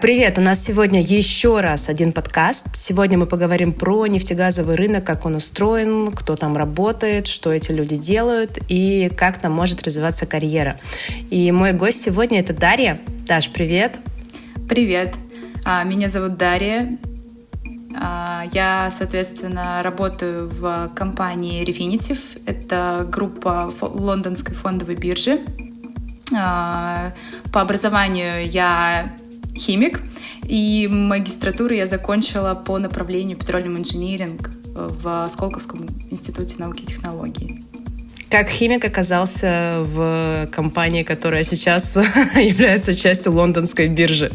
Привет, у нас сегодня еще раз один подкаст. Сегодня мы поговорим про нефтегазовый рынок, как он устроен, кто там работает, что эти люди делают и как там может развиваться карьера. И мой гость сегодня это Дарья. Даш, привет. Привет. А, меня зовут Дарья. А, я, соответственно, работаю в компании Refinitiv. Это группа лондонской фондовой биржи. А, по образованию я химик, и магистратуру я закончила по направлению petroleum engineering в Сколковском институте науки и технологий. Как химик оказался в компании, которая сейчас является частью лондонской биржи?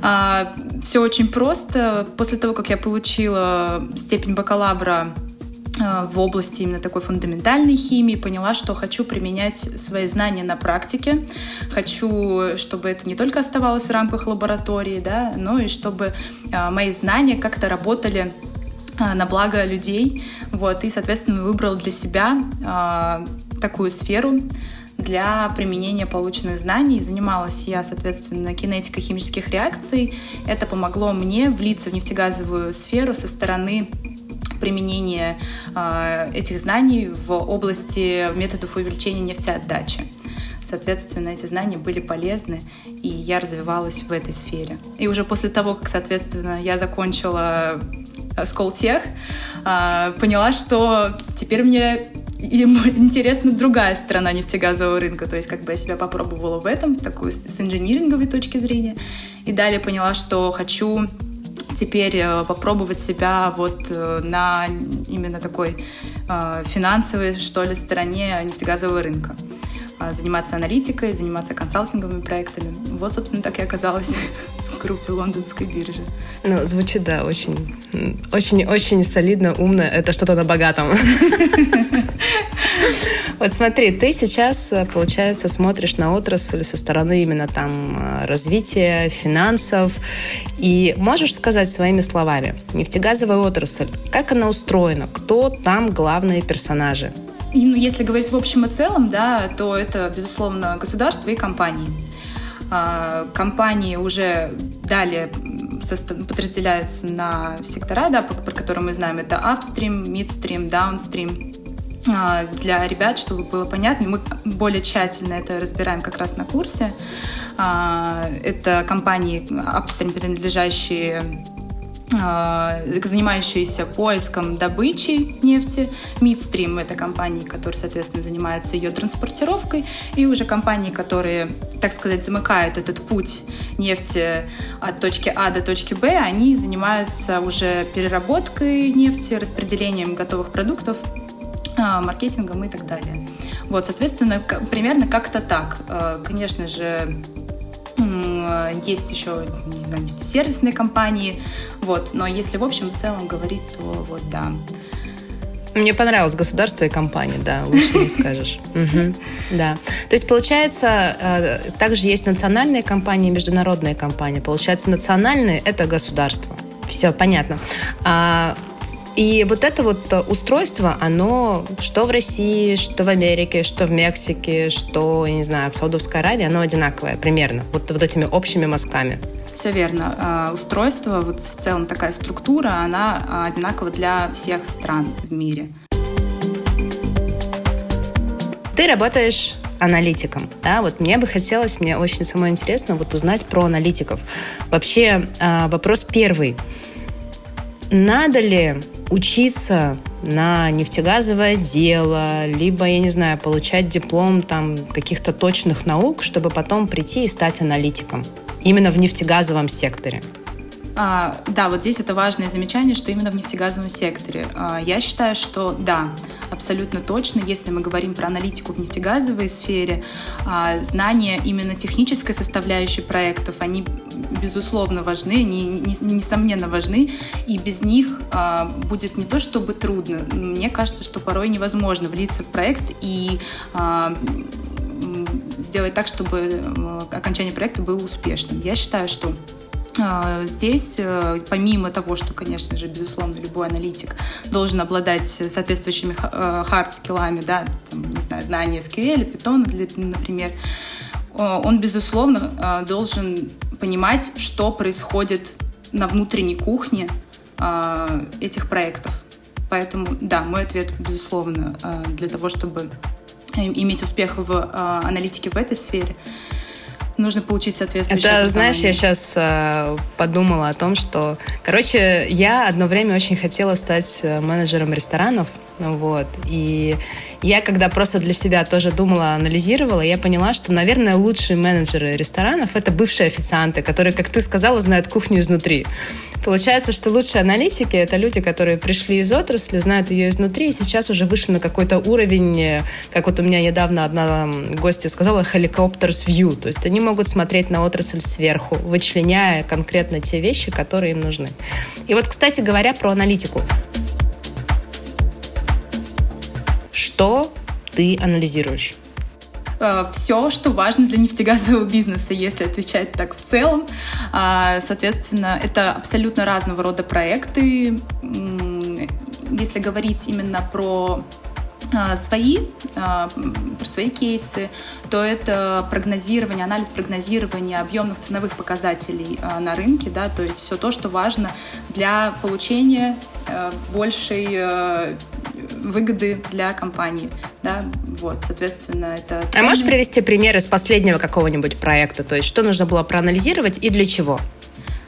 А, все очень просто. После того, как я получила степень бакалавра Э, в области именно такой фундаментальной химии, поняла, что хочу применять свои знания на практике, хочу, чтобы это не только оставалось в рамках лаборатории, да, но и чтобы э, мои знания как-то работали э, на благо людей, вот, и, соответственно, выбрал для себя такую сферу, для применения полученных знаний. Занималась я, соответственно, кинетикой химических реакций. Это помогло мне влиться в нефтегазовую сферу со стороны применение а, этих знаний в области методов увеличения нефтеотдачи. Соответственно, эти знания были полезны, и я развивалась в этой сфере. И уже после того, как, соответственно, я закончила Сколтех, а, поняла, что теперь мне интересна другая сторона нефтегазового рынка, то есть как бы я себя попробовала в этом, такую с инжиниринговой точки зрения, и далее поняла, что хочу теперь э, попробовать себя вот э, на именно такой э, финансовой, что ли, стороне нефтегазового рынка заниматься аналитикой, заниматься консалтинговыми проектами. Вот, собственно, так и оказалась в группе лондонской биржи. Ну, звучит, да, очень, очень, очень солидно, умно. Это что-то на богатом. Вот смотри, ты сейчас, э, получается, смотришь на отрасль со стороны именно там э, развития, финансов. И можешь сказать своими словами, нефтегазовая отрасль, как она устроена, кто там главные персонажи? Ну, если говорить в общем и целом, да, то это, безусловно, государство и компании. А, компании уже далее подразделяются на сектора, да, про которые мы знаем. Это upstream, midstream, downstream. А, для ребят, чтобы было понятно. Мы более тщательно это разбираем как раз на курсе. А, это компании upstream, принадлежащие а, занимающиеся поиском добычи нефти. Midstream — это компании, которые, соответственно, занимаются ее транспортировкой, и уже компании, которые, так сказать, замыкают этот путь нефти от точки А до точки Б, они занимаются уже переработкой нефти, распределением готовых продуктов маркетингом и так далее. Вот, соответственно, примерно как-то так. А, конечно же, есть еще, не знаю, сервисные компании, вот, но если в общем в целом говорить, то вот, да. Мне понравилось государство и компания, да, лучше не скажешь. Да. То есть, получается, э, также есть национальные компании и международные компании. Получается, национальные – это государство. Все, понятно. А и вот это вот э, устройство, оно что в России, что в Америке, что в Мексике, что, я не знаю, в Саудовской Аравии, оно одинаковое примерно, вот, вот этими общими мазками. Все верно. А, устройство, вот в целом такая структура, она а, одинакова для всех стран в мире. Ты работаешь аналитиком. Да, вот мне бы хотелось, мне очень самое интересно вот узнать про аналитиков. Вообще, вопрос первый. Надо ли учиться на нефтегазовое дело, либо, я не знаю, получать диплом там каких-то точных наук, чтобы потом прийти и стать аналитиком именно в нефтегазовом секторе. А, да, вот здесь это важное замечание, что именно в нефтегазовом секторе. А, я считаю, что да, абсолютно точно, если мы говорим про аналитику в нефтегазовой сфере, а, знания именно технической составляющей проектов, они безусловно важны, они несомненно важны, и без них а, будет не то чтобы трудно, мне кажется, что порой невозможно влиться в проект и а, сделать так, чтобы э, окончание проекта было успешным. Я считаю, что а, здесь, э, помимо того, что, конечно же, безусловно, любой аналитик должен обладать соответствующими хард-скиллами, да, там, не знаю, знания SQL, Python, например, он, безусловно, должен понимать, что происходит на внутренней кухне э, этих проектов. Поэтому, да, мой ответ, безусловно, э, для того, чтобы иметь успех в э, аналитике в этой сфере, нужно получить соответствующее Это, знаешь, я сейчас э, подумала о том, что, короче, я одно время очень хотела стать э, менеджером ресторанов, вот, и я когда просто для себя тоже думала, анализировала, я поняла, что, наверное, лучшие менеджеры ресторанов — это бывшие официанты, которые, как ты сказала, знают кухню изнутри. Получается, что лучшие аналитики — это люди, которые пришли из отрасли, знают ее изнутри, и сейчас уже вышли на какой-то уровень, как вот у меня недавно одна гостья сказала, helicopters view, то есть они могут смотреть на отрасль сверху, вычленяя конкретно те вещи, которые им нужны. И вот, кстати говоря, про аналитику. Что ты анализируешь? Э, все, что важно для нефтегазового бизнеса, если отвечать так в целом. А, соответственно, это абсолютно разного рода проекты. Если говорить именно про а, свои, а, про свои кейсы, то это прогнозирование, анализ прогнозирования объемных ценовых показателей на рынке, да, то есть все то, что важно для получения большей выгоды для компании. Да? Вот, соответственно, это... А можешь привести пример из последнего какого-нибудь проекта? То есть что нужно было проанализировать и для чего?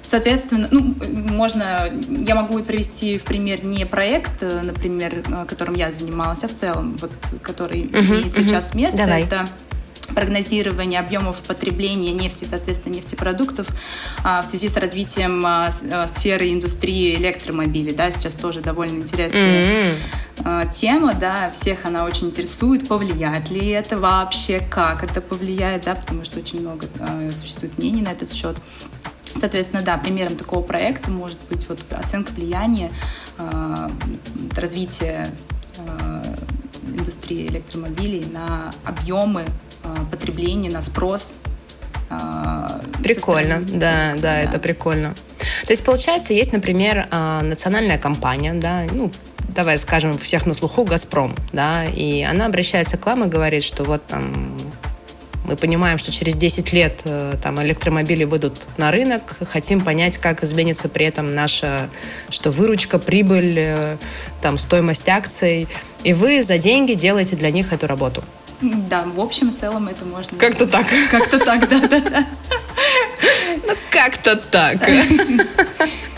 Соответственно, ну, можно, я могу привести в пример не проект, например, которым я занималась, а в целом, вот, который uh-huh, имеет сейчас uh-huh. место. Давай. Это прогнозирование объемов потребления нефти, соответственно, нефтепродуктов а, в связи с развитием а, а, сферы индустрии электромобилей. Да, сейчас тоже довольно интересная mm-hmm. Тема, да, всех она очень интересует, повлияет ли это вообще, как это повлияет, да, потому что очень много существует мнений на этот счет. Соответственно, да, примером такого проекта может быть вот оценка влияния развития индустрии электромобилей на объемы Э, потребление, на спрос. Э, прикольно, да, да, да, это прикольно. То есть, получается, есть, например, э, национальная компания, да, ну, давай скажем, всех на слуху «Газпром», да, и она обращается к вам и говорит, что вот там мы понимаем, что через 10 лет там электромобили выйдут на рынок, хотим понять, как изменится при этом наша, что выручка, прибыль, там стоимость акций, и вы за деньги делаете для них эту работу. Да, в общем и целом это можно... Как-то так. Как-то так, да-да-да. Ну, как-то так.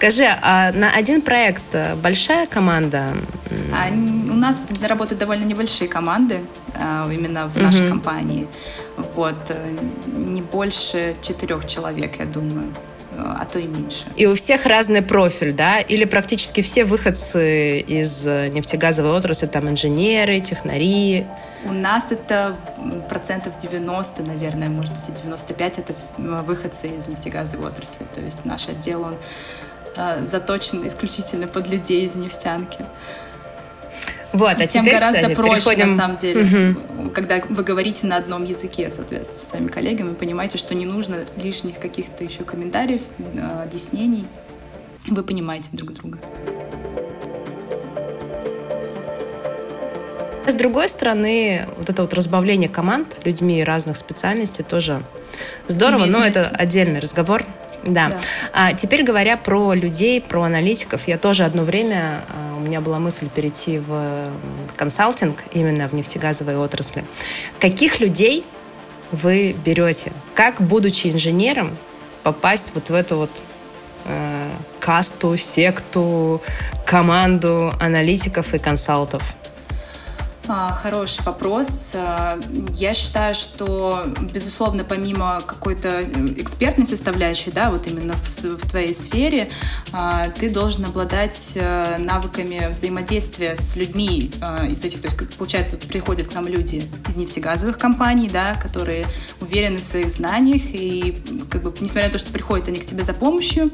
Скажи, а на один проект большая команда? А, у нас работают довольно небольшие команды а, именно в нашей угу. компании. Вот, э, не больше четырех человек, я думаю а то и меньше. И у всех разный профиль, да? Или практически все выходцы из нефтегазовой отрасли, там инженеры, технари? У нас это процентов 90, наверное, может быть и 95, это выходцы из нефтегазовой отрасли. То есть наш отдел, он э, заточен исключительно под людей из нефтянки. Вот, а Тем теперь, гораздо кстати, проще, переходим... на самом деле, угу. когда вы говорите на одном языке, соответственно, с своими коллегами, понимаете, что не нужно лишних каких-то еще комментариев, э, объяснений. Вы понимаете друг друга. С другой стороны, вот это вот разбавление команд людьми разных специальностей тоже здорово, Имеет но место. это отдельный разговор. Да. да. А теперь говоря про людей, про аналитиков, я тоже одно время, а, у меня была мысль перейти в консалтинг именно в нефтегазовой отрасли. Каких людей вы берете? Как, будучи инженером, попасть вот в эту вот э, касту, секту, команду аналитиков и консалтов? А, хороший вопрос. А, я считаю, что, безусловно, помимо какой-то экспертной составляющей, да, вот именно в, в твоей сфере, а, ты должен обладать навыками взаимодействия с людьми из этих, то есть, получается, приходят к нам люди из нефтегазовых компаний, да, которые уверены в своих знаниях, и, как бы, несмотря на то, что приходят они к тебе за помощью,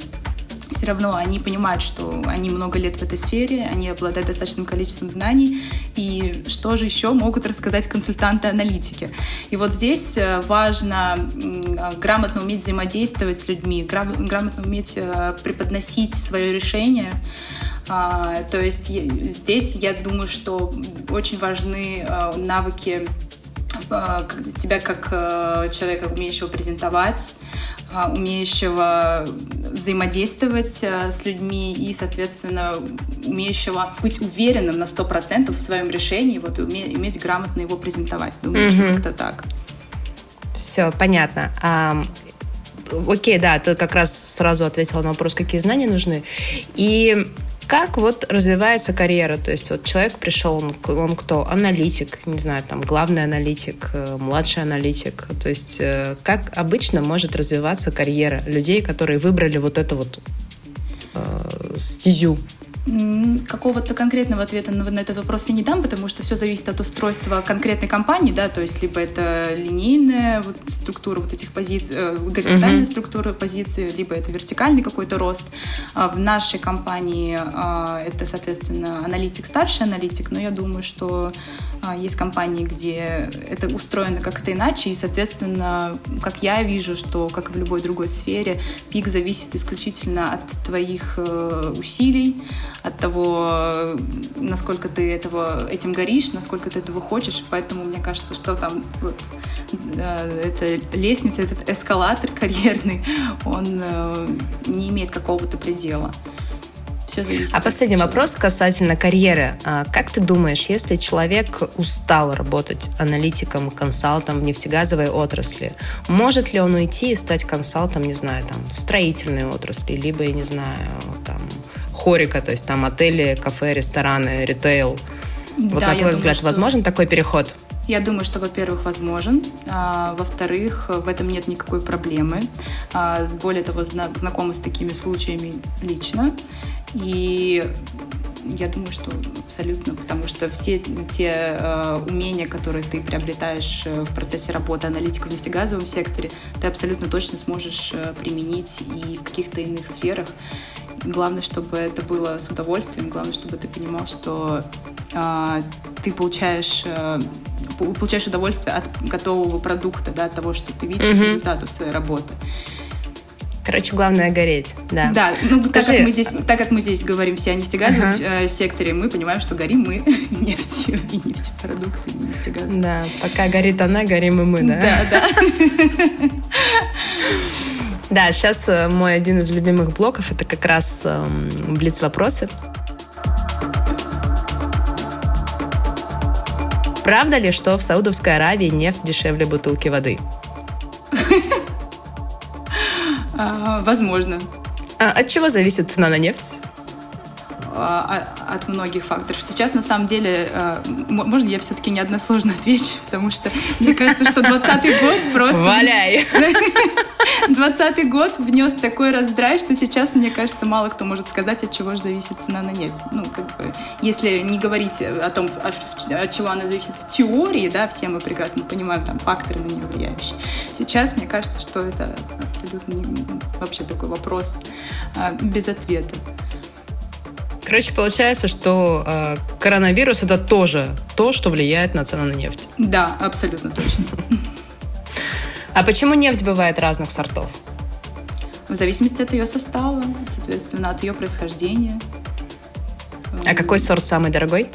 все равно они понимают, что они много лет в этой сфере, они обладают достаточным количеством знаний, и что же еще могут рассказать консультанты-аналитики. И вот здесь э, важно грамотно уметь взаимодействовать с людьми, грамотно уметь э, преподносить свое решение, а, то есть здесь я думаю, что очень важны э, навыки тебя как человека, умеющего презентовать, а, умеющего взаимодействовать а, с людьми и, соответственно, умеющего быть уверенным на 100% в своем решении, вот, и уметь, уметь грамотно его презентовать. Думаю, mm-hmm. что как-то так. Все, понятно. А, окей, да, ты как раз сразу ответила на вопрос, какие знания нужны. И как вот развивается карьера? То есть вот человек пришел, он, он кто? Аналитик, не знаю, там главный аналитик, э, младший аналитик. То есть э, как обычно может развиваться карьера людей, которые выбрали вот эту вот э, стезю Какого-то конкретного ответа на этот вопрос я не дам, потому что все зависит от устройства конкретной компании, да, то есть либо это линейная вот структура вот этих позиций, э, горизонтальная uh-huh. структура позиций, либо это вертикальный какой-то рост. А в нашей компании а, это, соответственно, аналитик, старший аналитик, но я думаю, что есть компании, где это устроено как-то иначе, и, соответственно, как я вижу, что, как и в любой другой сфере, пик зависит исключительно от твоих э, усилий, от того, насколько ты этого, этим горишь, насколько ты этого хочешь. Поэтому мне кажется, что там вот, э, эта лестница, этот эскалатор карьерный, он э, не имеет какого-то предела. Все зависит. А последний вопрос касательно карьеры. А как ты думаешь, если человек устал работать аналитиком, консалтом в нефтегазовой отрасли, может ли он уйти и стать консалтом, не знаю, там, в строительной отрасли, либо, я не знаю, там, хорика, то есть там отели, кафе, рестораны, ритейл. Вот да, на твой взгляд, думаю, что... возможен такой переход? Я думаю, что, во-первых, возможен. А, во-вторых, в этом нет никакой проблемы. А, более того, зна- знакомы с такими случаями лично. И я думаю, что абсолютно, потому что все те э, умения, которые ты приобретаешь э, в процессе работы аналитика в нефтегазовом секторе, ты абсолютно точно сможешь э, применить и в каких-то иных сферах. Главное, чтобы это было с удовольствием, главное, чтобы ты понимал, что э, ты получаешь, э, получаешь удовольствие от готового продукта, да, от того, что ты видишь mm-hmm. результатов своей работы. Короче, главное гореть, да. Да, ну Скажи... так, как мы здесь, так как мы здесь говорим все о нефтегазовом uh-huh. секторе, мы понимаем, что горим мы нефтью и нефтепродукты, и нефтегазом. Да, пока горит она, горим и мы, да? Да, да. Да, сейчас э, мой один из любимых блоков это как раз эм, блиц-вопросы. Правда ли, что в Саудовской Аравии нефть дешевле бутылки воды? А, возможно. А от чего зависит цена на нефть? А, от многих факторов. Сейчас, на самом деле, а, можно я все-таки не односложно отвечу, потому что мне кажется, что 20 год просто... Валяй! 20 год внес такой раздрай, что сейчас, мне кажется, мало кто может сказать, от чего же зависит цена на нефть. Ну, как бы, если не говорить о том, от чего она зависит в теории, да, все мы прекрасно понимаем там факторы на нее влияющие. Сейчас, мне кажется, что это абсолютно не, вообще такой вопрос а, без ответа. Короче, получается, что э, коронавирус это тоже то, что влияет на цену на нефть. Да, абсолютно точно. А почему нефть бывает разных сортов? В зависимости от ее состава, соответственно, от ее происхождения. А какой сорт самый дорогой?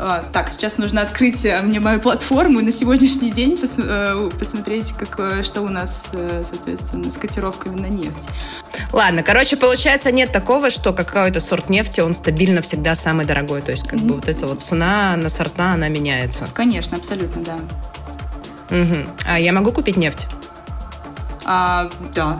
А, так, сейчас нужно открыть э, мне мою платформу на сегодняшний день пос, э, посмотреть, как, э, что у нас, соответственно, с котировками на нефть. Ладно, короче, получается, нет такого, что какой-то сорт нефти, он стабильно всегда самый дорогой. То есть, как mm-hmm. бы вот эта вот цена на сорта, она меняется. Конечно, абсолютно, да. Угу. А я могу купить нефть? А, да.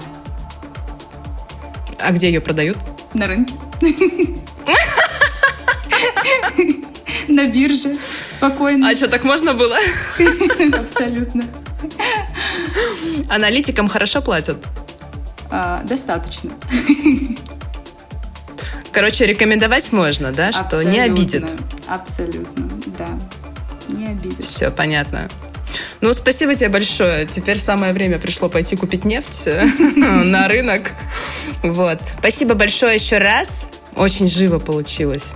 А где ее продают? На рынке. На бирже. Спокойно. А что, так можно было? Абсолютно. Аналитикам хорошо платят? А, достаточно. Короче, рекомендовать можно, да, что Абсолютно. не обидит? Абсолютно, да. Не обидит. Все понятно. Ну, спасибо тебе большое. Теперь самое время пришло пойти купить нефть на рынок. Вот. Спасибо большое еще раз. Очень живо получилось.